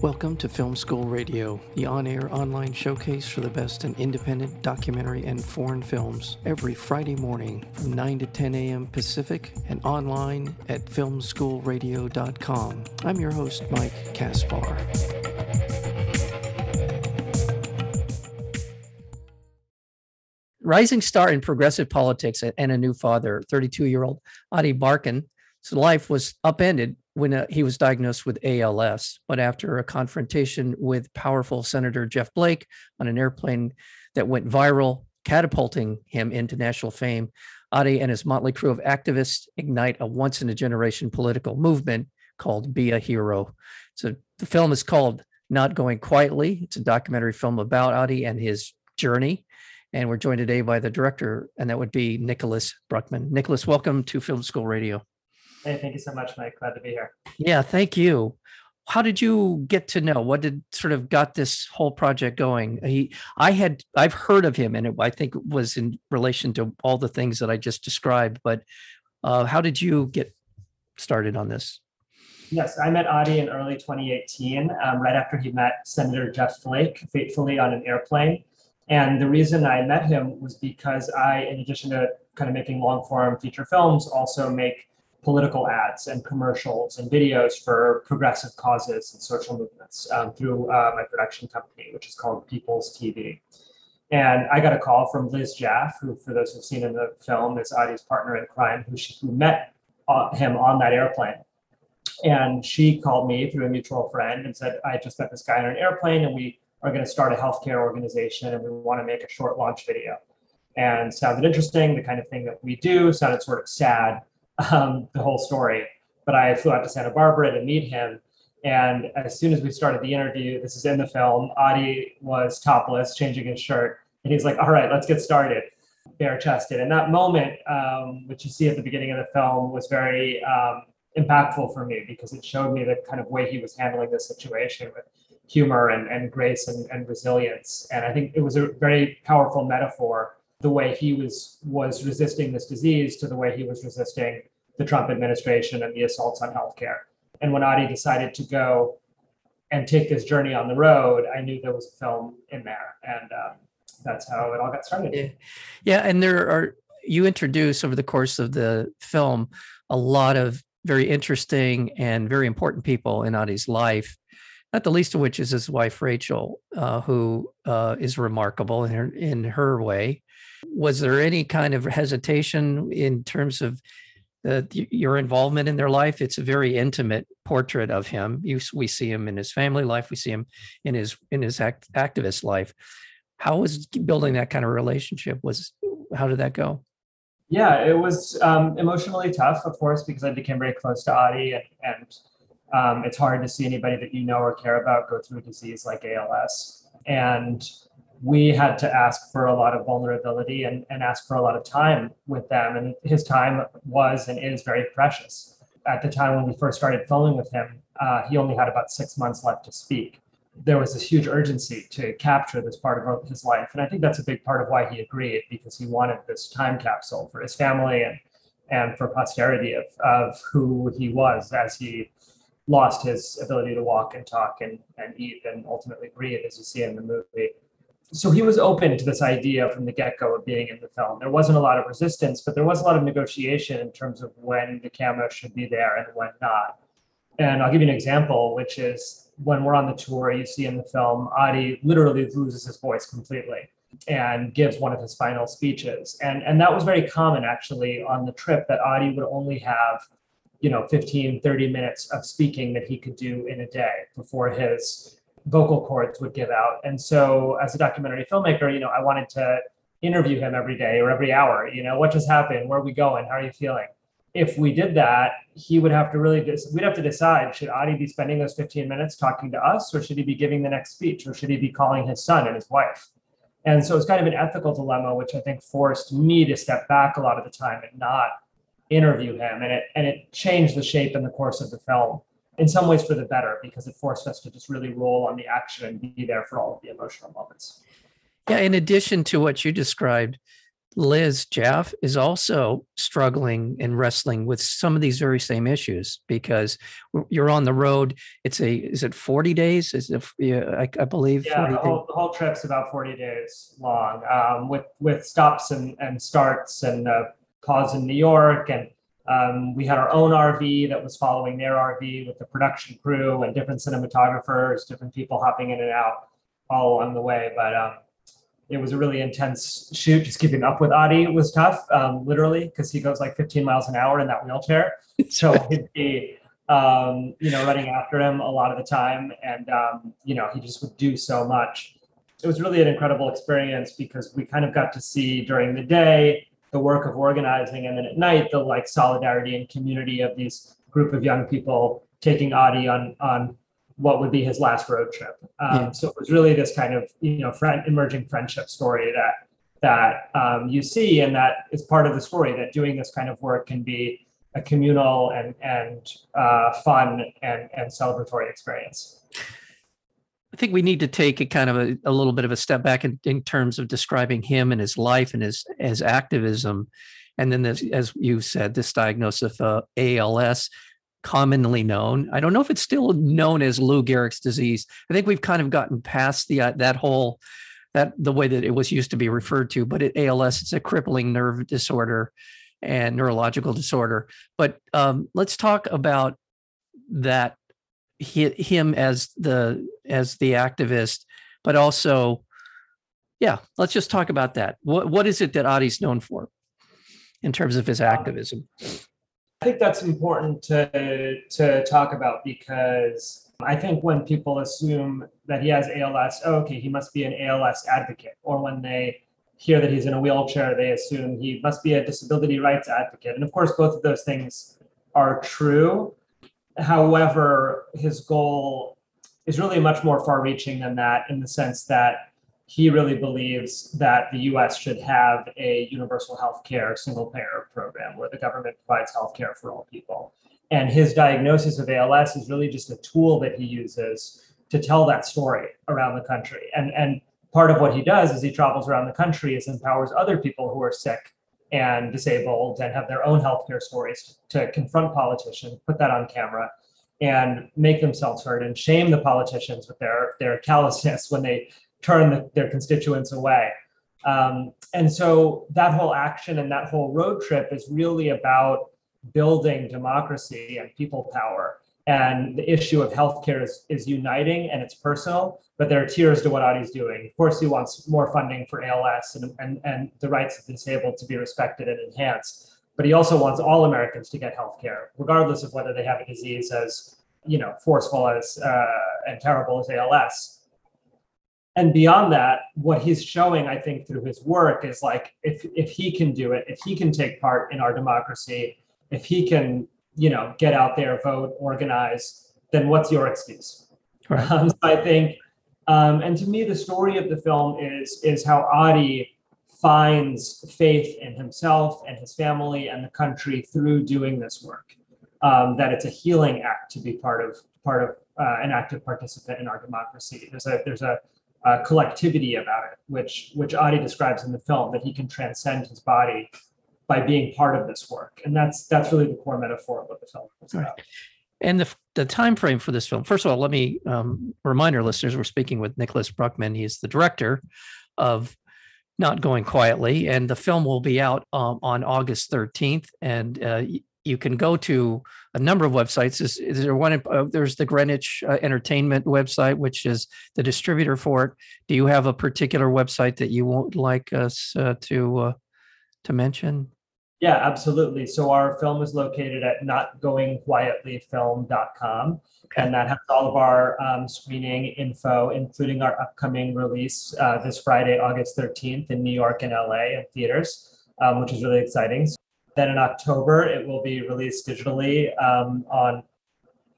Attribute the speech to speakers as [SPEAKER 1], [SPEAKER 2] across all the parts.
[SPEAKER 1] Welcome to Film School Radio, the on air online showcase for the best in independent documentary and foreign films, every Friday morning from 9 to 10 a.m. Pacific and online at filmschoolradio.com. I'm your host, Mike Kaspar. Rising star in progressive politics and a new father, 32 year old Ady Barkan, His life was upended when uh, he was diagnosed with ALS. But after a confrontation with powerful Senator Jeff Flake on an airplane that went viral, catapulting him into national fame, Ady and his motley crew of activists ignite a once in a generation political movement called Be a Hero. So the film is called Not Going Quietly. It's a documentary film about Ady and his journey. And we're joined today by the director, and that would be Nicholas Bruckman. Nicholas, welcome to Film School Radio.
[SPEAKER 2] Hey, thank you so much, Mike. Glad to be here.
[SPEAKER 1] Yeah, thank you. How did you get to know? What did sort of got this whole project going? He, I had, I've heard of him, and it, I think it was in relation to all the things that I just described. But uh, how did you get started on this?
[SPEAKER 2] Yes, I met Ady in early 2018, um, right after he met Senator Jeff Flake, fatefully on an airplane. And the reason I met him was because I, in addition to kind of making long form feature films, also make political ads and commercials and videos for progressive causes and social movements um, through uh, my production company, which is called People's TV. And I got a call from Liz Jaffe, who, for those who've seen in the film, is Ady's partner in crime, who, she, who met uh, him on that airplane. And she called me through a mutual friend and said, I just met this guy on an airplane, and we are going to start a healthcare organization, and we want to make a short launch video. And sounded interesting, the kind of thing that we do, sounded sort of sad um, the whole story. But I flew out to Santa Barbara to meet him. And as soon as we started the interview, this is in the film, Ady was topless, changing his shirt. And he's like, all right, let's get started, bare chested. And that moment, um, which you see at the beginning of the film, was very um, impactful for me because it showed me the kind of way he was handling the situation with humor and, and grace and, and resilience. And I think it was a very powerful metaphor the way he was was resisting this disease to the way he was resisting the Trump administration and the assaults on healthcare. And when Ady decided to go and take this journey on the road, I knew there was a film in there, and um, that's how it all got started.
[SPEAKER 1] Yeah. yeah, and there are you introduce over the course of the film a lot of very interesting and very important people in Ady's life. Not the least of which is his wife Rachel, uh, who uh, is remarkable in her in her way. Was there any kind of hesitation in terms of uh, your involvement in their life? It's a very intimate portrait of him. You, we see him in his family life. We see him in his in his act, activist life. How was building that kind of relationship? Was how did that go?
[SPEAKER 2] Yeah, it was um, emotionally tough, of course, because I became very close to Ady, and, and um, it's hard to see anybody that you know or care about go through a disease like ALS. And we had to ask for a lot of vulnerability and, and ask for a lot of time with them. And his time was and is very precious. At the time when we first started filming with him, uh, he only had about six months left to speak. There was this huge urgency to capture this part of his life. And I think that's a big part of why he agreed, because he wanted this time capsule for his family and, and for posterity of, of who he was as he lost his ability to walk and talk and, and eat and ultimately breathe, as you see in the movie so he was open to this idea from the get-go of being in the film. There wasn't a lot of resistance but there was a lot of negotiation in terms of when the camera should be there and when not. And i'll give you an example which is when we're on the tour you see in the film ady literally loses his voice completely and gives one of his final speeches. And and that was very common actually on the trip that ady would only have you know 15 30 minutes of speaking that he could do in a day before his vocal cords would give out. And so as a documentary filmmaker, you know, I wanted to interview him every day or every hour, you know, what just happened? Where are we going? How are you feeling? If we did that, he would have to really, we'd have to decide, should Ady be spending those 15 minutes talking to us or should he be giving the next speech or should he be calling his son and his wife? And so it's kind of an ethical dilemma, which I think forced me to step back a lot of the time and not interview him. And it, and it changed the shape and the course of the film in some ways for the better because it forced us to just really roll on the action and be there for all of the emotional moments.
[SPEAKER 1] Yeah, in addition to what you described, Liz Jaffe is also struggling and wrestling with some of these very same issues because you're on the road. It's a is it 40 days? Is it yeah, I, I believe
[SPEAKER 2] Yeah,
[SPEAKER 1] 40
[SPEAKER 2] the whole, the whole trip's about 40 days long, um, with with stops and, and starts and uh, pause in New York. And um, we had our own RV that was following their RV with the production crew and different cinematographers, different people hopping in and out all along the way. But um, it was a really intense shoot. Just keeping up with Ady was tough, um, literally, because he goes like 15 miles an hour in that wheelchair. So he'd be um, you know, running after him a lot of the time. And, um, you know, he just would do so much. It was really an incredible experience because we kind of got to see during the day the work of organizing and then at night the like solidarity and community of these group of young people taking Ady on on what would be his last road trip. Um,
[SPEAKER 1] Yeah.
[SPEAKER 2] So it was really this kind of you know friend emerging friendship story that that um, you see and that is part of the story that doing this kind of work can be a communal and and uh, fun and and celebratory experience.
[SPEAKER 1] I think we need to take a kind of a, a little bit of a step back in, in terms of describing him and his life and his his activism, and then this, as you said, this diagnosis of uh, ALS, commonly known. I don't know if it's still known as Lou Gehrig's disease. I think we've kind of gotten past the uh, that whole that the way that it was used to be referred to. But ALS, it's a crippling nerve disorder and neurological disorder. But um, let's talk about that him as the as the activist, but also, yeah, let's just talk about that. What what is it that Ady's known for in terms of his activism?
[SPEAKER 2] I think that's important to to talk about because I think when people assume that he has ALS, oh, okay, he must be an ALS advocate, or when they hear that he's in a wheelchair, they assume he must be a disability rights advocate. And of course, both of those things are true. However, his goal is really much more far reaching than that in the sense that he really believes that the US should have a universal health care single payer program where the government provides health care for all people. And his diagnosis of ALS is really just a tool that he uses to tell that story around the country. And, and part of what he does as he travels around the country is empowers other people who are sick and disabled and have their own healthcare stories to confront politicians, put that on camera, and make themselves heard and shame the politicians with their their callousness when they turn the, their constituents away. Um, and so that whole action and that whole road trip is really about building democracy and people power. And the issue of healthcare is, is uniting and it's personal, but there are tiers to what Ady's doing. Of course, he wants more funding for ALS and, and, and the rights of the disabled to be respected and enhanced. But he also wants all Americans to get health care, regardless of whether they have a disease as you know forceful as uh, and terrible as ALS and beyond that what he's showing i think through his work is like if if he can do it if he can take part in our democracy if he can you know get out there vote organize then what's your excuse
[SPEAKER 1] Right.
[SPEAKER 2] um, so i think um, and to me the story of the film is is how ady finds faith in himself and his family and the country through doing this work um, that it's a healing act to be part of part of uh, an active participant in our democracy there's a there's a uh, collectivity about it, which which Ady describes in the film, that he can transcend his body by being part of this work, and that's that's really the core metaphor of what the film is about.
[SPEAKER 1] And the the time frame for this film. First of all, let me um, remind our listeners we're speaking with Nicholas Bruckman. He's the director of Not Going Quietly, and the film will be out um, on August 13th. And uh, you can go to a number of websites. Is, is there one? Uh, there's the Greenwich uh, Entertainment website, which is the distributor for it. Do you have a particular website that you would like us uh, to uh, to mention?
[SPEAKER 2] Yeah, absolutely. So our film is located at notgoingquietlyfilm.com,
[SPEAKER 1] Okay.
[SPEAKER 2] and that has all of our um, screening info, including our upcoming release uh, this Friday, August 13th, in New York and LA in theaters, um, which is really exciting. Then in October, it will be released digitally um, on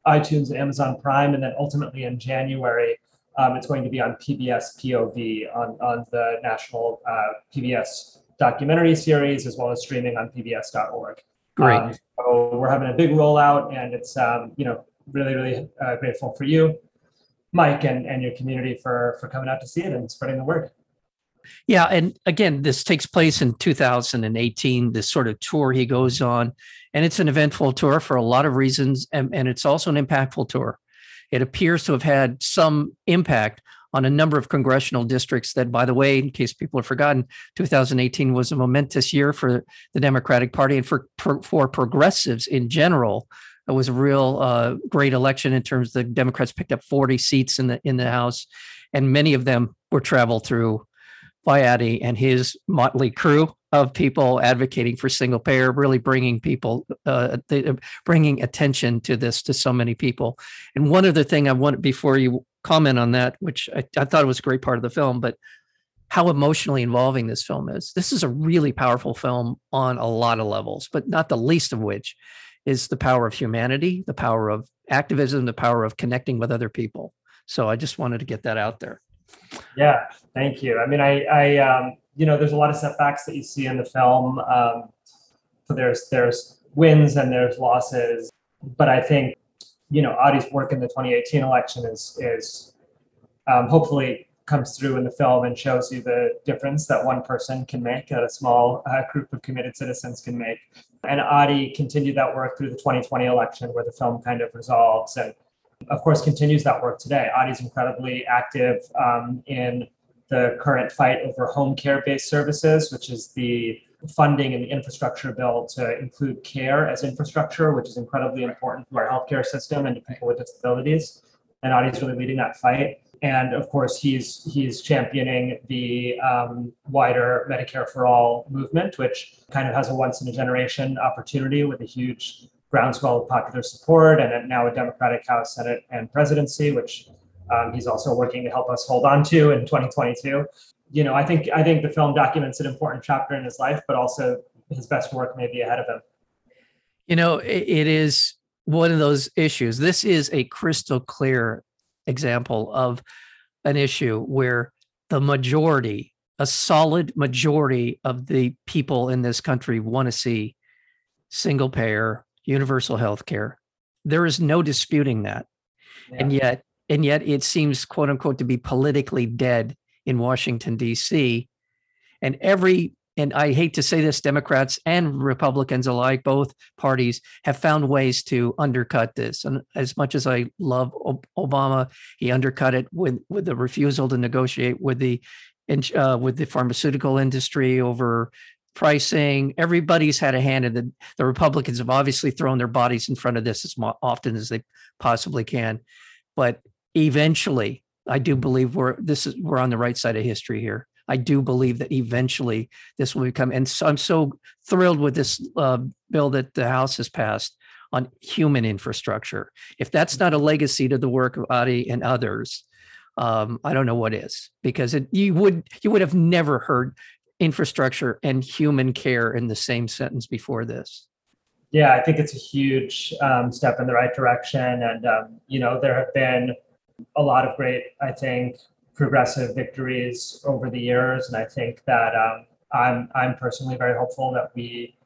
[SPEAKER 2] iTunes Amazon Prime, and then ultimately in January, um, it's going to be on PBS POV on, on the national uh, PBS documentary series, as well as streaming on PBS.org.
[SPEAKER 1] Great.
[SPEAKER 2] Um, so we're having a big rollout, and it's um, you know really really uh, grateful for you, Mike, and, and your community for for coming out to see it and spreading the word.
[SPEAKER 1] Yeah, and again, this takes place in 2018. This sort of tour he goes on, and it's an eventful tour for a lot of reasons, and, and it's also an impactful tour. It appears to have had some impact on a number of congressional districts. That, by the way, in case people have forgotten, 2018 was a momentous year for the Democratic Party and for for, for progressives in general. It was a real uh, great election in terms the Democrats picked up 40 seats in the in the House, and many of them were traveled through by Ady and his motley crew of people advocating for single payer, really bringing people, uh, bringing attention to this to so many people. And one other thing I want before you comment on that, which I, I thought was a great part of the film, but how emotionally involving this film is. This is a really powerful film on a lot of levels, but not the least of which is the power of humanity, the power of activism, the power of connecting with other people. So I just wanted to get that out there.
[SPEAKER 2] Yeah, thank you. I mean, I, I, um, you know, there's a lot of setbacks that you see in the film. Um, so there's there's wins and there's losses, but I think, you know, Ady's work in the 2018 election is is um, hopefully comes through in the film and shows you the difference that one person can make, that a small uh, group of committed citizens can make. And Ady continued that work through the 2020 election, where the film kind of resolves and of course, continues that work today. Ady's incredibly active um, in the current fight over home care based services, which is the funding and the infrastructure bill to include care as infrastructure, which is incredibly important to our healthcare system and to people with disabilities. And Ady's really leading that fight. And of course, he's he's championing the um, wider Medicare for All movement, which kind of has a once in a generation opportunity with a huge groundswell of popular support and now a Democratic House, Senate, and presidency, which um, he's also working to help us hold on to in 2022. You know, I think I think the film documents an important chapter in his life, but also his best work may be ahead of him.
[SPEAKER 1] You know, it, it is one of those issues. This is a crystal clear example of an issue where the majority, a solid majority of the people in this country want to see single payer universal health care. There is no disputing that. Yeah. And yet, and yet it seems quote unquote to be politically dead in Washington, DC. And every and I hate to say this, Democrats and Republicans alike, both parties have found ways to undercut this. And as much as I love Obama, he undercut it with with the refusal to negotiate with the uh, with the pharmaceutical industry over pricing. Everybody's had a hand in the, the Republicans have obviously thrown their bodies in front of this as often as they possibly can. But eventually, I do believe we're this is we're on the right side of history here. I do believe that eventually this will become, and so I'm so thrilled with this uh, bill that the House has passed on human infrastructure. If that's not a legacy to the work of Ady and others, um, I don't know what is, because it, you would you would have never heard infrastructure and human care in the same sentence before this.
[SPEAKER 2] Yeah, I think it's a huge um, step in the right direction. And, um, you know, there have been a lot of great, I think, progressive victories over the years. And I think that um, I'm, I'm personally very hopeful that we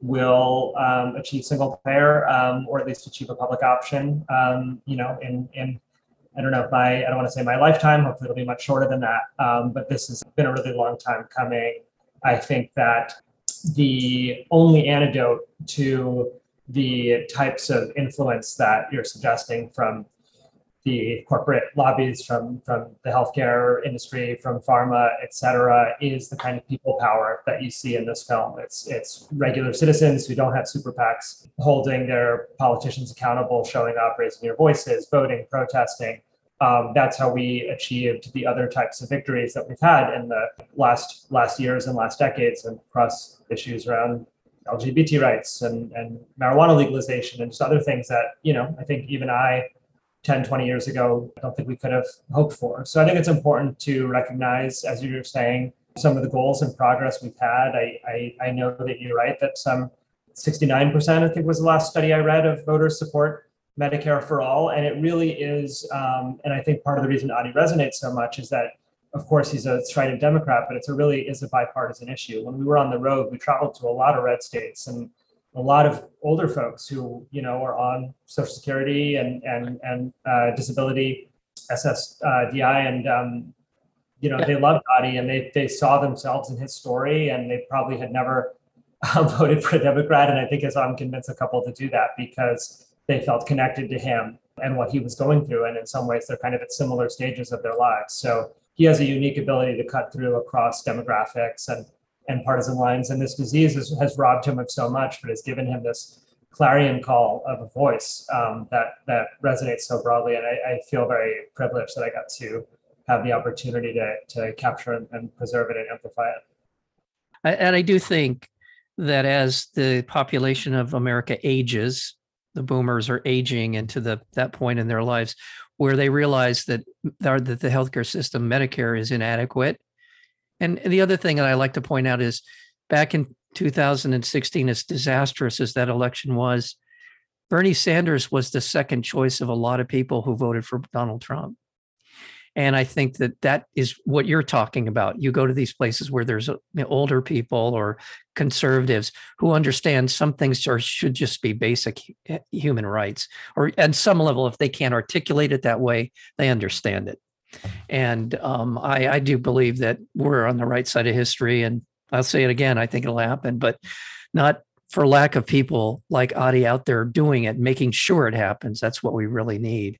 [SPEAKER 2] will um, achieve single payer um, or at least achieve a public option, um, you know, in, in I don't know my, I don't want to say my lifetime, hopefully it'll be much shorter than that. Um, but this has been a really long time coming. I think that the only antidote to the types of influence that you're suggesting from the corporate lobbies, from from the healthcare industry, from pharma, et cetera, is the kind of people power that you see in this film. It's it's regular citizens who don't have super PACs holding their politicians accountable, showing up, raising your voices, voting, protesting. Um, that's how we achieved the other types of victories that we've had in the last last years and last decades and across issues around LGBT rights and, and marijuana legalization and just other things that, you know, I think even I 10, 20 years ago, I don't think we could have hoped for. So I think it's important to recognize, as you were saying, some of the goals and progress we've had. I, I, I know that you're right that some 69%, I think was the last study I read, of voters support Medicare for all. And it really is, um, and I think part of the reason Ady resonates so much is that, of course, he's a strident Democrat, but it's a really is a bipartisan issue. When we were on the road, we traveled to a lot of red states and a lot of older folks who you know are on Social Security and and and uh, disability, SSDI, and um, you know,
[SPEAKER 1] Yeah.
[SPEAKER 2] they loved Ady and they they saw themselves in his story, and they probably had never uh, voted for a Democrat. And I think as I'm convinced a couple to do that because they felt connected to him and what he was going through, and in some ways they're kind of at similar stages of their lives. So he has a unique ability to cut through across demographics and and partisan lines. And this disease has, has robbed him of so much, but has given him this clarion call of a voice um, that that resonates so broadly. And I, I feel very privileged that I got to have the opportunity to to capture and, and preserve it and amplify it.
[SPEAKER 1] And I do think that as the population of America ages, the boomers are aging into the that point in their lives where they realize that that the healthcare system, Medicare, is inadequate. And the other thing that I like to point out is back in 2016, as disastrous as that election was, Bernie Sanders was the second choice of a lot of people who voted for Donald Trump. And I think that that is what you're talking about. You go to these places where there's uh, older people or conservatives who understand some things are, should just be basic human rights, or at some level, if they can't articulate it that way, they understand it. And um, I, I do believe that we're on the right side of history. And I'll say it again, I think it'll happen, but not for lack of people like Ady out there doing it, making sure it happens. That's what we really need.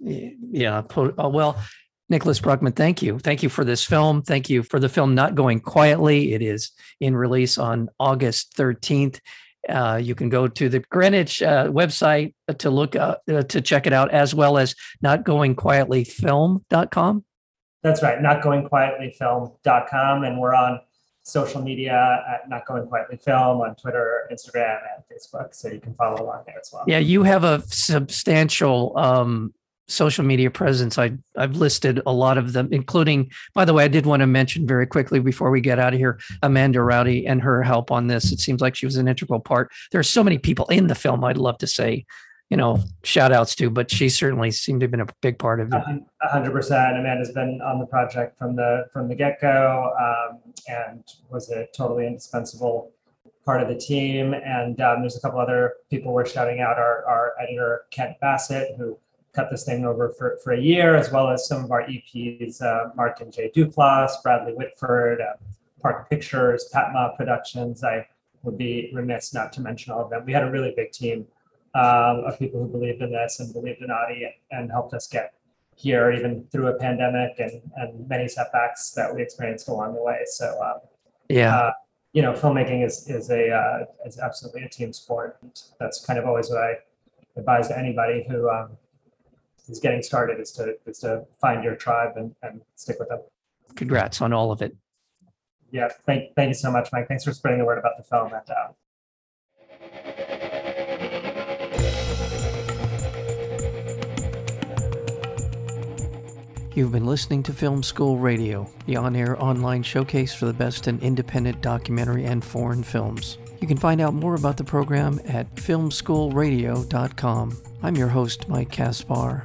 [SPEAKER 1] Yeah. uh, Well, Nicholas Bruckman, thank you. Thank you for this film. Thank you for the film Not Going Quietly. It is in release on August 13th. Uh, you can go to the Greenwich uh, website to look uh, uh, to check it out, as well as notgoingquietlyfilm.com.
[SPEAKER 2] That's right, notgoingquietlyfilm.com. And we're on social media at Not Going Quietly Film on Twitter, Instagram, and Facebook. So you can follow along there as well.
[SPEAKER 1] Yeah, you have a substantial um, social media presence. I I've listed a lot of them, including. By the way, I did want to mention very quickly before we get out of here, Amanda Roddy and her help on this. It seems like she was an integral part. There are so many people in the film. I'd love to say, you know, shout outs to, but she certainly seemed to have been a big part of it.
[SPEAKER 2] Hundred percent. Amanda's been on the project from the from the get go, um, and was a totally indispensable part of the team. And um, there's a couple other people we're shouting out. Our our editor Kent Bassett, who cut this thing over for, for a year, as well as some of our EPs, uh, Mark and Jay Duplass, Bradley Whitford, uh, Park Pictures, Patma Productions. I would be remiss not to mention all of them. We had a really big team um, of people who believed in this and believed in Ady and helped us get here, even through a pandemic and, and many setbacks that we experienced along the way. So, um,
[SPEAKER 1] Yeah.
[SPEAKER 2] uh, you know, filmmaking is is a uh, is absolutely a team sport. That's kind of always what I advise to anybody who um, is getting started is to is to find your tribe and, and stick with them.
[SPEAKER 1] Congrats on all of it.
[SPEAKER 2] Yeah, thank thank you so much, Mike. Thanks for spreading the word about the film. And uh,
[SPEAKER 1] You've been listening to Film School Radio, the on air online showcase for the best in independent documentary and foreign films. You can find out more about the program at filmschoolradio.com. I'm your host, Mike Caspar.